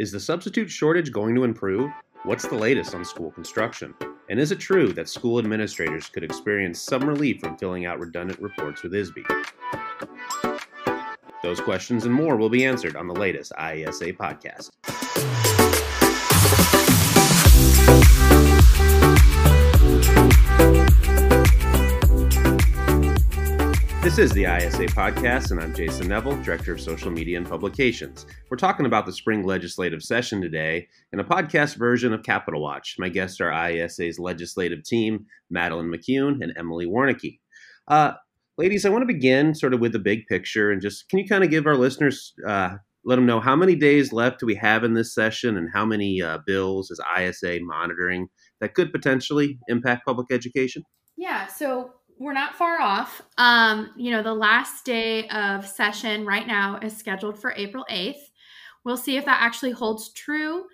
Is the substitute shortage going to improve? What's the latest on school construction? And is it true that school administrators could experience some relief from filling out redundant reports with ISBE? Those questions and more will be answered on the latest IASA podcast. This is the IASA podcast, and I'm Jason Nevel, Director of Social Media and Publications. We're talking about the spring legislative session today in a podcast version of Capitol Watch. My guests are IASA's legislative team, Madeline McCune and Emily Warnicki. Uh, ladies, I want to begin sort of with the big picture and just can you kind of give our listeners, uh, let them know how many days left do we have in this session and how many uh, bills is ISA monitoring that could potentially impact public education? Yeah, so we're not far off. Um, you know, the last day of session right now is scheduled for April 8th. We'll see if that actually holds true.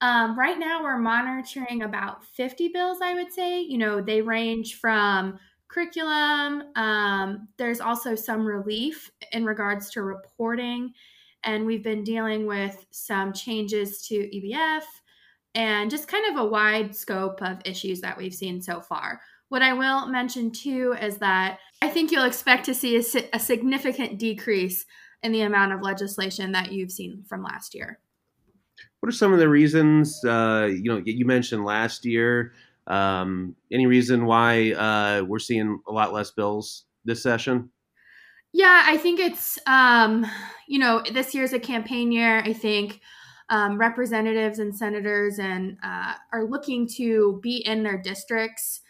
Um, right now, we're monitoring about 50 bills, I would say. You know, they range from curriculum, um, there's also some relief in regards to reporting. And we've been dealing with some changes to EBF and just kind of a wide scope of issues that we've seen so far. What I will mention too is that I think you'll expect to see a, a significant decrease in the amount of legislation that you've seen from last year. What are some of the reasons? Uh, you know, you mentioned last year. Um, any reason why uh, we're seeing a lot less bills this session? Yeah, I think it's um, you know this year's a campaign year. I think um, representatives and senators and uh, are looking to be in their districts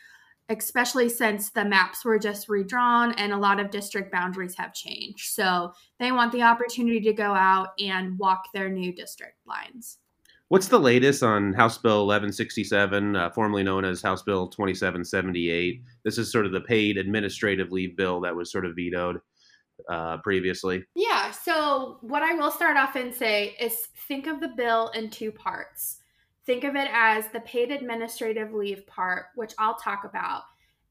especially since the maps were just redrawn and a lot of district boundaries have changed. So they want the opportunity to go out and walk their new district lines. What's the latest on House Bill 1167, uh, formerly known as House Bill 2778? This is sort of the paid administrative leave bill that was sort of vetoed uh, previously. Yeah. So, what I will start off and say is think of the bill in two parts. Think of it as the paid administrative leave part, which I'll talk about,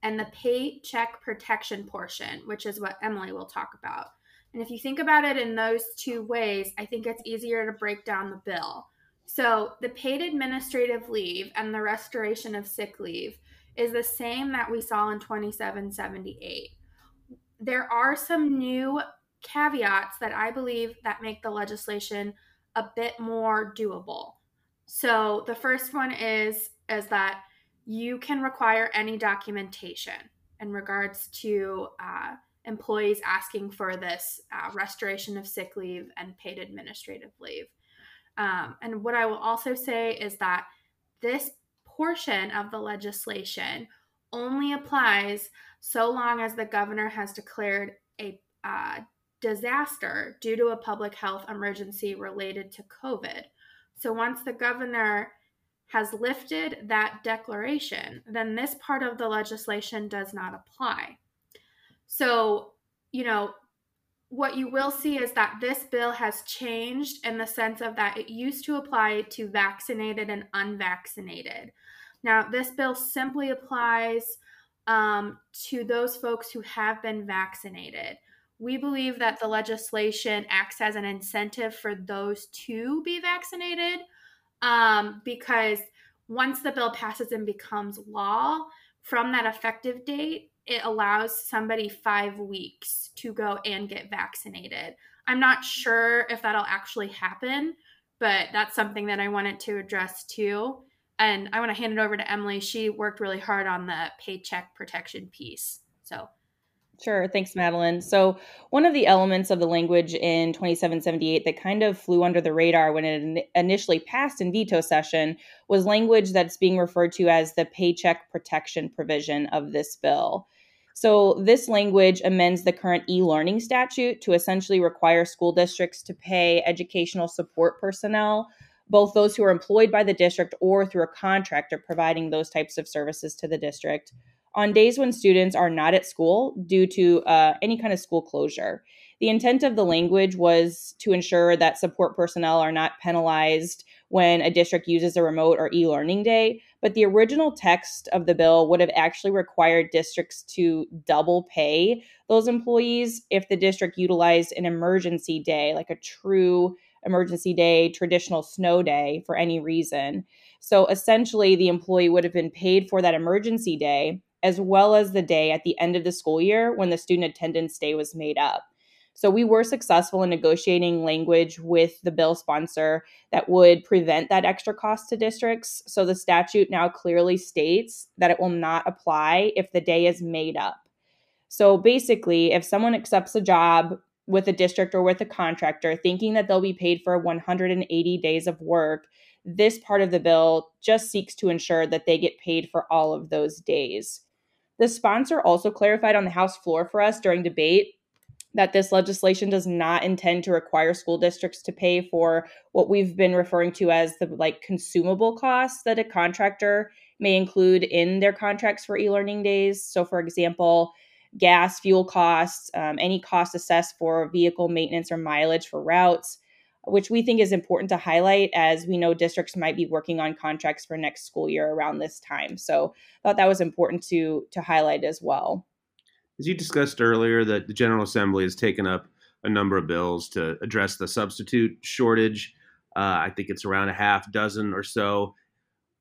and the paycheck protection portion, which is what Emily will talk about. And if you think about it in those two ways, I think it's easier to break down the bill. So, the paid administrative leave and the restoration of sick leave is the same that we saw in 2778. There are some new caveats that I believe that make the legislation a bit more doable. So the first one is is that you can require any documentation in regards to uh, employees asking for this uh, restoration of sick leave and paid administrative leave. Um, and what I will also say is that this portion of the legislation only applies so long as the governor has declared a uh, disaster due to a public health emergency related to COVID. So once the governor has lifted that declaration, then this part of the legislation does not apply. So, you know, what you will see is that this bill has changed in the sense of that it used to apply to vaccinated and unvaccinated. Now, this bill simply applies um, to those folks who have been vaccinated. We believe that the legislation acts as an incentive for those to be vaccinated um, because once the bill passes and becomes law, from that effective date, it allows somebody five weeks to go and get vaccinated. I'm not sure if that'll actually happen, but that's something that I wanted to address too. And I want to hand it over to Emily. She worked really hard on the paycheck protection piece. So Sure. Thanks, Madeline. So, one of the elements of the language in 2778 that kind of flew under the radar when it initially passed in veto session was language that's being referred to as the paycheck protection provision of this bill. So, this language amends the current e learning statute to essentially require school districts to pay educational support personnel, both those who are employed by the district or through a contractor providing those types of services to the district on days when students are not at school due to uh, any kind of school closure. The intent of the language was to ensure that support personnel are not penalized when a district uses a remote or e learning day. But the original text of the bill would have actually required districts to double pay those employees if the district utilized an emergency day, like a true emergency day, traditional snow day for any reason. So essentially, the employee would have been paid for that emergency day as well as the day at the end of the school year when the student attendance day was made up. So we were successful in negotiating language with the bill sponsor that would prevent that extra cost to districts. So the statute now clearly states that it will not apply if the day is made up. So basically, if someone accepts a job with a district or with a contractor thinking that they'll be paid for 180 days of work, this part of the bill just seeks to ensure that they get paid for all of those days. The sponsor also clarified on the House floor for us during debate that this legislation does not intend to require school districts to pay for what we've been referring to as the like consumable costs that a contractor may include in their contracts for e-learning days. So for example gas fuel costs um, any cost assessed for vehicle maintenance or mileage for routes which we think is important to highlight as we know districts might be working on contracts for next school year around this time so i thought that was important to to highlight as well as you discussed earlier, that the General Assembly has taken up a number of bills to address the substitute shortage. Uh, I think it's around a half dozen or so.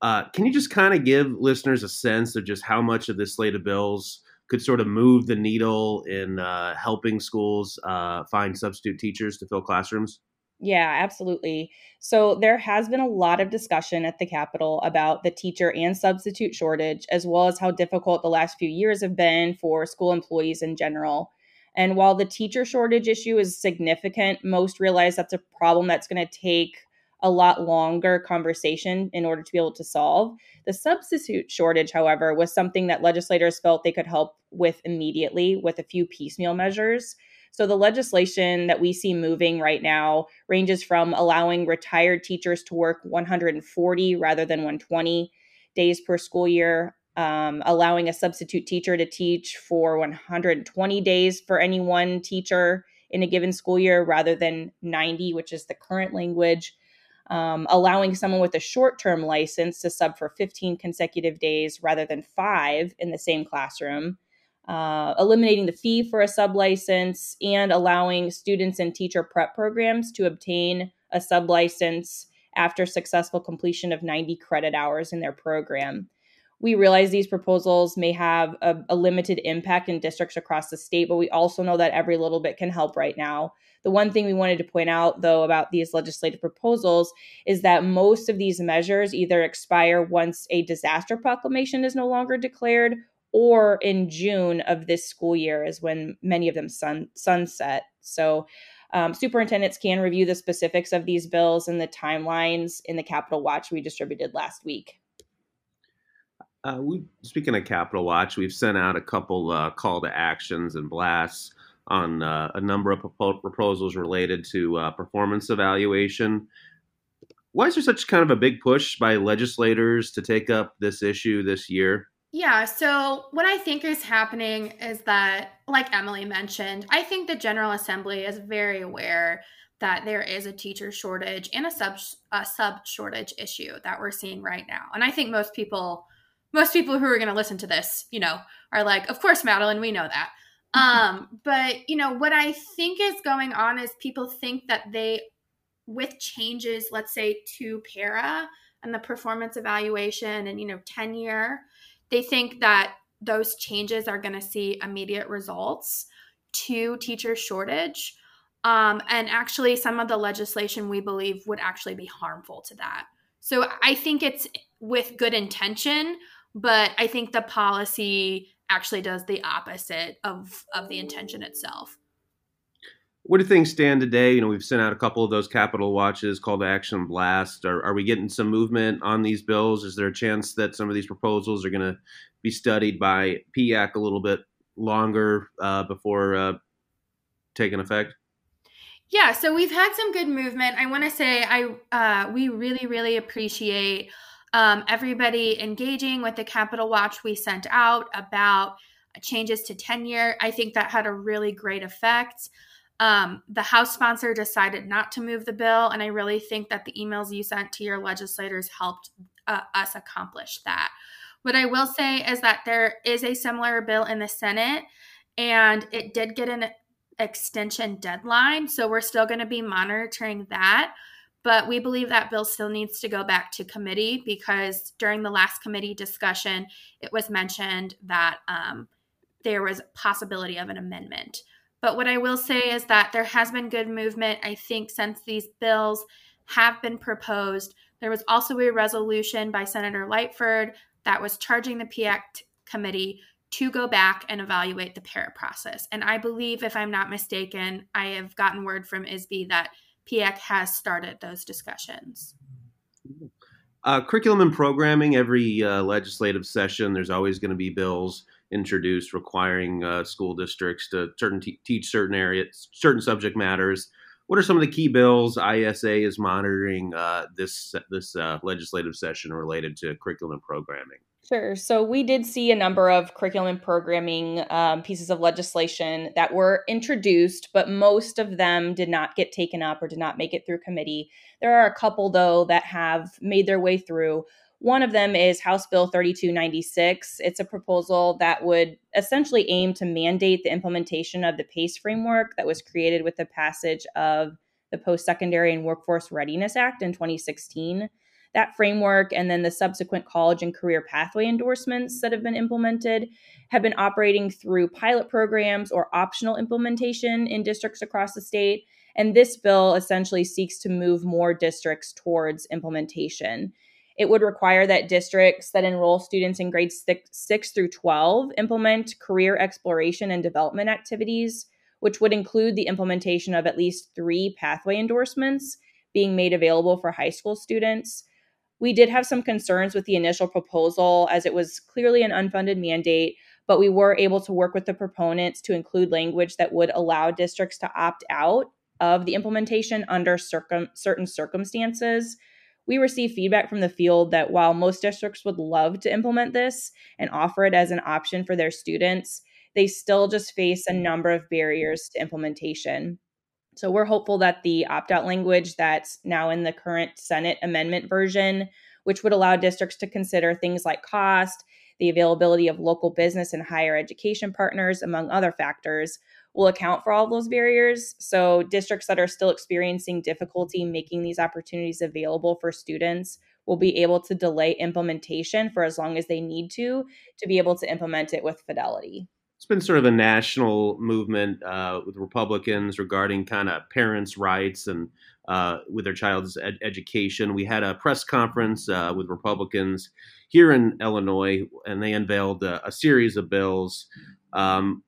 Uh, can you just kind of give listeners a sense of just how much of this slate of bills could sort of move the needle in uh, helping schools uh, find substitute teachers to fill classrooms? Yeah, absolutely. So there has been a lot of discussion at the Capitol about the teacher and substitute shortage, as well as how difficult the last few years have been for school employees in general. And while the teacher shortage issue is significant, most realize that's a problem that's going to take a lot longer conversation in order to be able to solve. The substitute shortage, however, was something that legislators felt they could help with immediately with a few piecemeal measures. So the legislation that we see moving right now ranges from allowing retired teachers to work 140 rather than 120 days per school year, um, allowing a substitute teacher to teach for 120 days for any one teacher in a given school year rather than 90, which is the current language. Um, allowing someone with a short term license to sub for 15 consecutive days rather than five in the same classroom, uh, eliminating the fee for a sub license, and allowing students in teacher prep programs to obtain a sub license after successful completion of 90 credit hours in their program. We realize these proposals may have a, a, limited impact in districts across the state, but we also know that every little bit can help right now. The one thing we wanted to point out, though, about these legislative proposals is that most of these measures either expire once a disaster proclamation is no longer declared or in June of this school year is when many of them sun, sunset. So um, superintendents can review the specifics of these bills and the timelines in the Capitol Watch we distributed last week. Uh, we speaking of Capitol Watch, we've sent out a couple uh, call to actions and blasts on uh, a number of propo- proposals related to uh, performance evaluation. Why is there such kind of a big push by legislators to take up this issue this year? Yeah, so what I think is happening is that, like Emily mentioned, I think the General Assembly is very aware that there is a teacher shortage and a sub a sub shortage issue that we're seeing right now. And I think most people most people who are going to listen to this, you know, are like, "Of course, Madeline, we know that." um, but, you know, what I think is going on is people think that they with changes, let's say to PERA and the performance evaluation and, you know, tenure, they think that those changes are going to see immediate results to teacher shortage. Um, and actually, some of the legislation we believe would actually be harmful to that. So I think it's with good intention, but I think the policy actually does the opposite of, of the intention itself. What do things stand today? You know, we've sent out a couple of those Capitol Watches, call to action blast. Are, are we getting some movement on these bills? Is there a chance that some of these proposals are going to be studied by PEAC a little bit longer uh, before uh, taking effect? Yeah, so we've had some good movement. I want to say I uh, we really really appreciate um, everybody engaging with the Capitol Watch we sent out about changes to tenure. I think that had a really great effect. Um, the House sponsor decided not to move the bill, and I really think that the emails you sent to your legislators helped uh, us accomplish that. What I will say is that there is a similar bill in the Senate, and it did get an extension deadline. So we're still going to be monitoring that. But we believe that bill still needs to go back to committee because during the last committee discussion, it was mentioned that um, there was possibility of an amendment. But what I will say is that there has been good movement, I think, since these bills have been proposed. There was also a resolution by Senator Lightford that was charging the PEAC committee to go back and evaluate the PERA process. And I believe, if I'm not mistaken, I have gotten word from ISBE that PEAC has started those discussions. Uh, curriculum and programming, every uh, legislative session, there's always going to be bills introduced requiring uh, school districts to certain teach certain areas, certain subject matters. What are some of the key bills IASA is monitoring uh, this this uh, legislative session related to curriculum programming? Sure. So we did see a number of curriculum programming um, pieces of legislation that were introduced, but most of them did not get taken up or did not make it through committee. There are a couple, though, that have made their way through. One of them is House Bill 3296. It's a proposal that would essentially aim to mandate the implementation of the PACE framework that was created with the passage of the Post Secondary and Workforce Readiness Act in 2016 that framework and then the subsequent college and career pathway endorsements that have been implemented have been operating through pilot programs or optional implementation in districts across the state. And this bill essentially seeks to move more districts towards implementation. It would require that districts that enroll students in grades six, 6 through 12 implement career exploration and development activities, which would include the implementation of at least three pathway endorsements being made available for high school students. We did have some concerns with the initial proposal as it was clearly an unfunded mandate, but we were able to work with the proponents to include language that would allow districts to opt out of the implementation under circum- certain circumstances. We received feedback from the field that while most districts would love to implement this and offer it as an option for their students, they still just face a number of barriers to implementation. So we're hopeful that the opt out language that's now in the current Senate amendment version, which would allow districts to consider things like cost, the availability of local business and higher education partners, among other factors, will account for all those barriers. So districts that are still experiencing difficulty making these opportunities available for students will be able to delay implementation for as long as they need to to be able to implement it with fidelity it's been sort of a national movement uh, with Republicans regarding kind of parents' rights and uh, with their child's ed- education. We had a press conference uh, with Republicans here in Illinois, and they unveiled a, a series of bills. Um,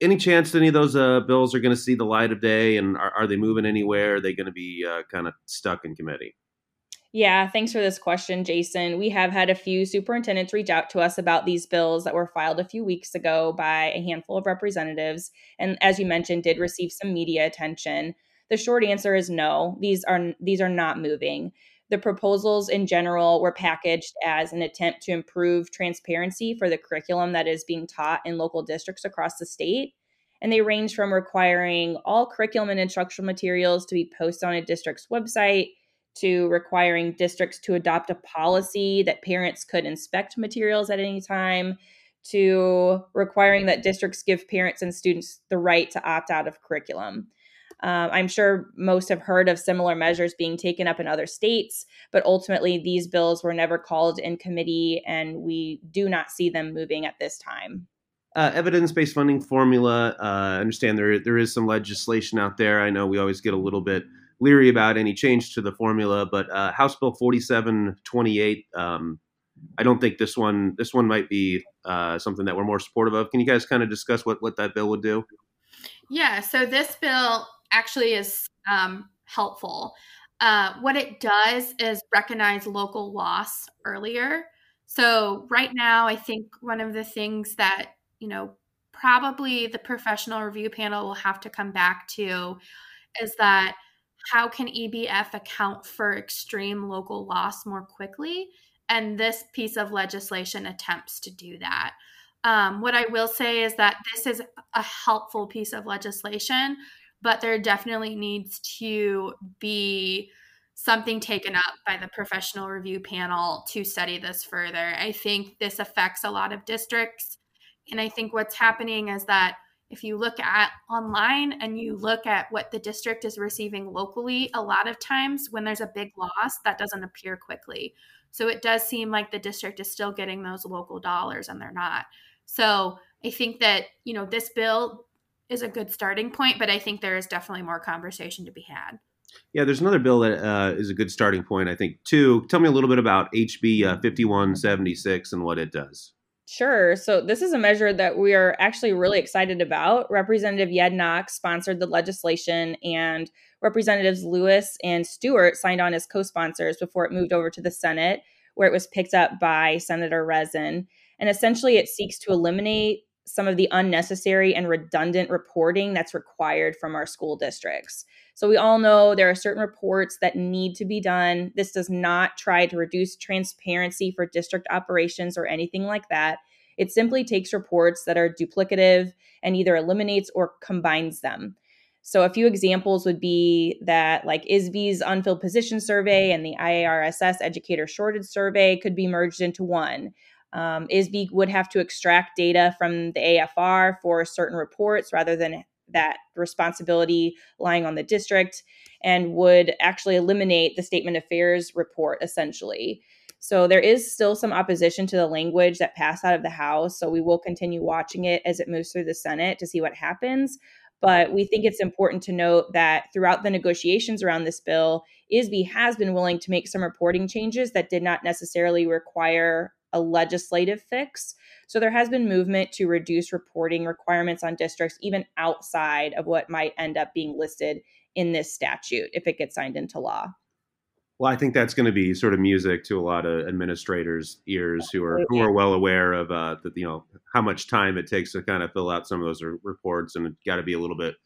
any chance any of those uh, bills are going to see the light of day, and are, are they moving anywhere? Are they going to be uh, kind of stuck in committee? Yeah, thanks for this question, Jason. We have had a few superintendents reach out to us about these bills that were filed a few weeks ago by a handful of representatives, and as you mentioned, did receive some media attention. The short answer is no. These are these are not moving. The proposals in general were packaged as an attempt to improve transparency for the curriculum that is being taught in local districts across the state. And they range from requiring all curriculum and instructional materials to be posted on a district's website to requiring districts to adopt a policy that parents could inspect materials at any time to requiring that districts give parents and students the right to opt out of curriculum. Um, I'm sure most have heard of similar measures being taken up in other states, but ultimately these bills were never called in committee, and we do not see them moving at this time. Uh, evidence-based funding formula. Uh, I understand there there is some legislation out there. I know we always get a little bit leery about any change to the formula. But uh, House Bill 4728, um, I don't think this one this one might be uh, something that we're more supportive of. Can you guys kind of discuss what what that bill would do? Yeah, so this bill actually is um, helpful. Uh, what it does is recognize local loss earlier. So right now, I think one of the things that you know probably the professional review panel will have to come back to is that how can EBF account for extreme local loss more quickly? And this piece of legislation attempts to do that. Um, what I will say is that this is a helpful piece of legislation, but there definitely needs to be something taken up by the professional review panel to study this further. I think this affects a lot of districts. And I think what's happening is that if you look at online and you look at what the district is receiving locally, a lot of times when there's a big loss, that doesn't appear quickly. So it does seem like the district is still getting those local dollars and they're not. So I think that, you know, this bill is a good starting point, but I think there is definitely more conversation to be had. Yeah, there's another bill that uh, is a good starting point, I think, too. Tell me a little bit about HB uh, 5176 and what it does. Sure. So, this is a measure that we are actually really excited about. Representative Yednock sponsored the legislation, and Representatives Lewis and Stewart signed on as co sponsors before it moved over to the Senate, where it was picked up by Senator Rezin. And essentially, it seeks to eliminate some of the unnecessary and redundant reporting that's required from our school districts. So, we all know there are certain reports that need to be done. This does not try to reduce transparency for district operations or anything like that. It simply takes reports that are duplicative and either eliminates or combines them. So, a few examples would be that, like ISBE's unfilled position survey and the IARSS educator shortage survey could be merged into one. Um, ISBE would have to extract data from the AFR for certain reports rather than that responsibility lying on the district and would actually eliminate the statement of affairs report essentially. So there is still some opposition to the language that passed out of the House. So we will continue watching it as it moves through the Senate to see what happens. But we think it's important to note that throughout the negotiations around this bill, ISBE has been willing to make some reporting changes that did not necessarily require a legislative fix. So there has been movement to reduce reporting requirements on districts, even outside of what might end up being listed in this statute if it gets signed into law. Well, I think that's going to be sort of music to a lot of administrators' ears who are who are well aware of uh, that you know how much time it takes to kind of fill out some of those reports, and it's got to be a little bit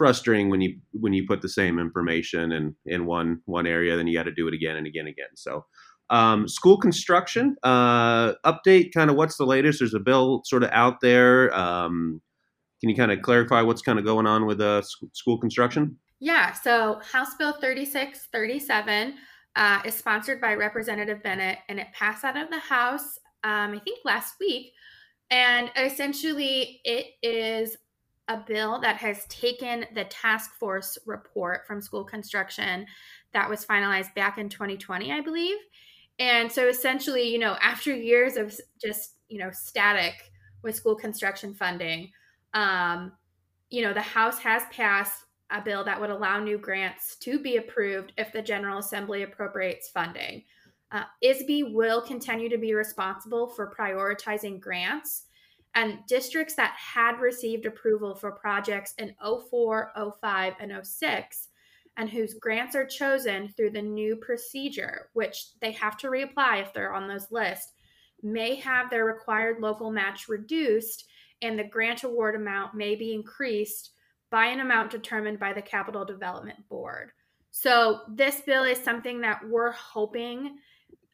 frustrating when you when you put the same information in in one one area, then you got to do it again and again and again. So um, school construction uh, update, kind of what's the latest? There's a bill sort of out there. Um, can you kind of clarify what's kind of going on with uh, school construction? Yeah, so House Bill 3637 uh, is sponsored by Representative Bennett, and it passed out of the House, um, I think, last week. And essentially, it is a bill that has taken the task force report from school construction that was finalized back in 2020, I believe, and so essentially, you know, after years of just, you know, static with school construction funding, um, you know, the House has passed a bill that would allow new grants to be approved if the General Assembly appropriates funding. Uh, will continue to be responsible for prioritizing grants, and districts that had received approval for projects in 04, 05, and 06 and whose grants are chosen through the new procedure, which they have to reapply if they're on those lists, may have their required local match reduced and the grant award amount may be increased by an amount determined by the Capital Development Board. So, this bill is something that we're hoping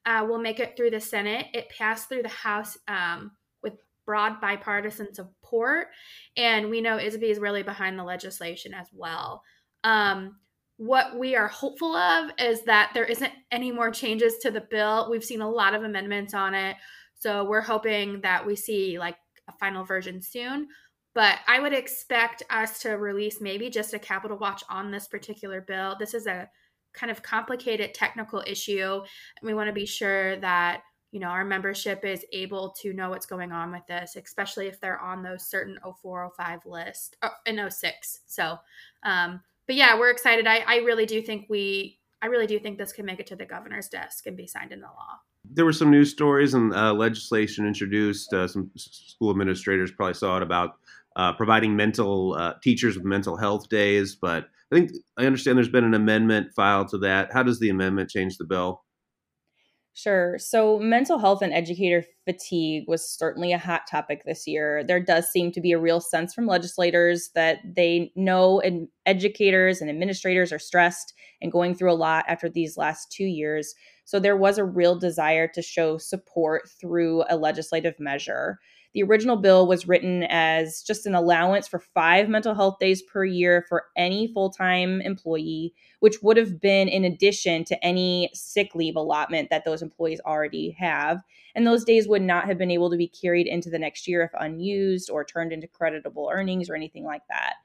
uh, will make it through the Senate. It passed through the House um, with broad bipartisan support, and we know ISBE is really behind the legislation as well. Um, what we are hopeful of is that there isn't any more changes to the bill. We've seen a lot of amendments on it. So we're hoping that we see like a final version soon. But I would expect us to release maybe just a Capitol Watch on this particular bill. This is a kind of complicated technical issue. And we want to be sure that you know our membership is able to know what's going on with this especially if they're on those certain 0405 list oh, and 06 so um, but yeah, we're excited. I, I really do think we, I really do think this can make it to the governor's desk and be signed into law. There were some news stories and uh, legislation introduced. Uh, some school administrators probably saw it about uh, providing mental uh, teachers with mental health days. But I think I understand there's been an amendment filed to that. How does the amendment change the bill? Sure. So, mental health and educator fatigue was certainly a hot topic this year. There does seem to be a real sense from legislators that they know and educators and administrators are stressed and going through a lot after these last two years. So, there was a real desire to show support through a legislative measure. The original bill was written as just an allowance for five mental health days per year for any full time employee, which would have been in addition to any sick leave allotment that those employees already have. And those days would not have been able to be carried into the next year if unused or turned into creditable earnings or anything like that.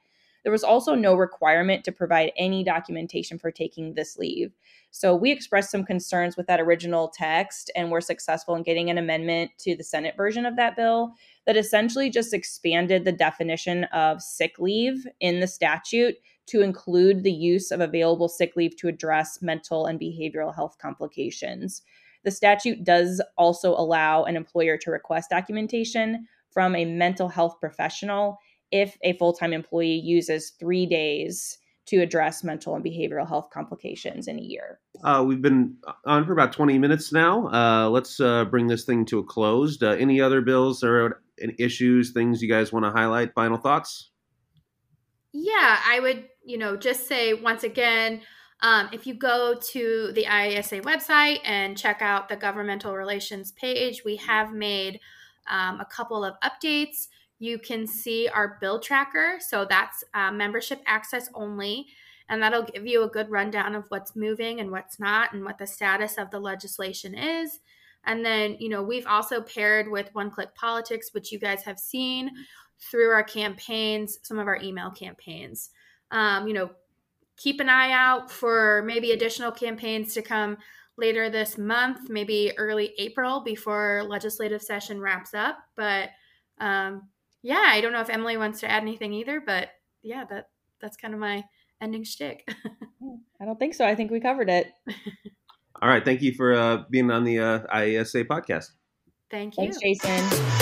There was also no requirement to provide any documentation for taking this leave. So we expressed some concerns with that original text and were successful in getting an amendment to the Senate version of that bill that essentially just expanded the definition of sick leave in the statute to include the use of available sick leave to address mental and behavioral health complications. The statute does also allow an employer to request documentation from a mental health professional if a full time employee uses three days to address mental and behavioral health complications in a year. Uh, we've been on for about 20 minutes now. Uh, let's uh, bring this thing to a close. Uh, any other bills or issues, things you guys want to highlight? Final thoughts? Yeah, I would, you know, just say once again, um, if you go to the IASA website and check out the governmental relations page, we have made um, a couple of updates you can see our bill tracker. So that's uh, membership access only. And that'll give you a good rundown of what's moving and what's not and what the status of the legislation is. And then, you know, we've also paired with One Click Politics, which you guys have seen through our campaigns, some of our email campaigns. Um, you know, keep an eye out for maybe additional campaigns to come later this month, maybe early April before legislative session wraps up. But um, yeah, I don't know if Emily wants to add anything either, but yeah, that that's kind of my ending shtick. I don't think so. I think we covered it. All right. Thank you for uh, being on the uh, IASA podcast. Thank you. Thanks, Jason.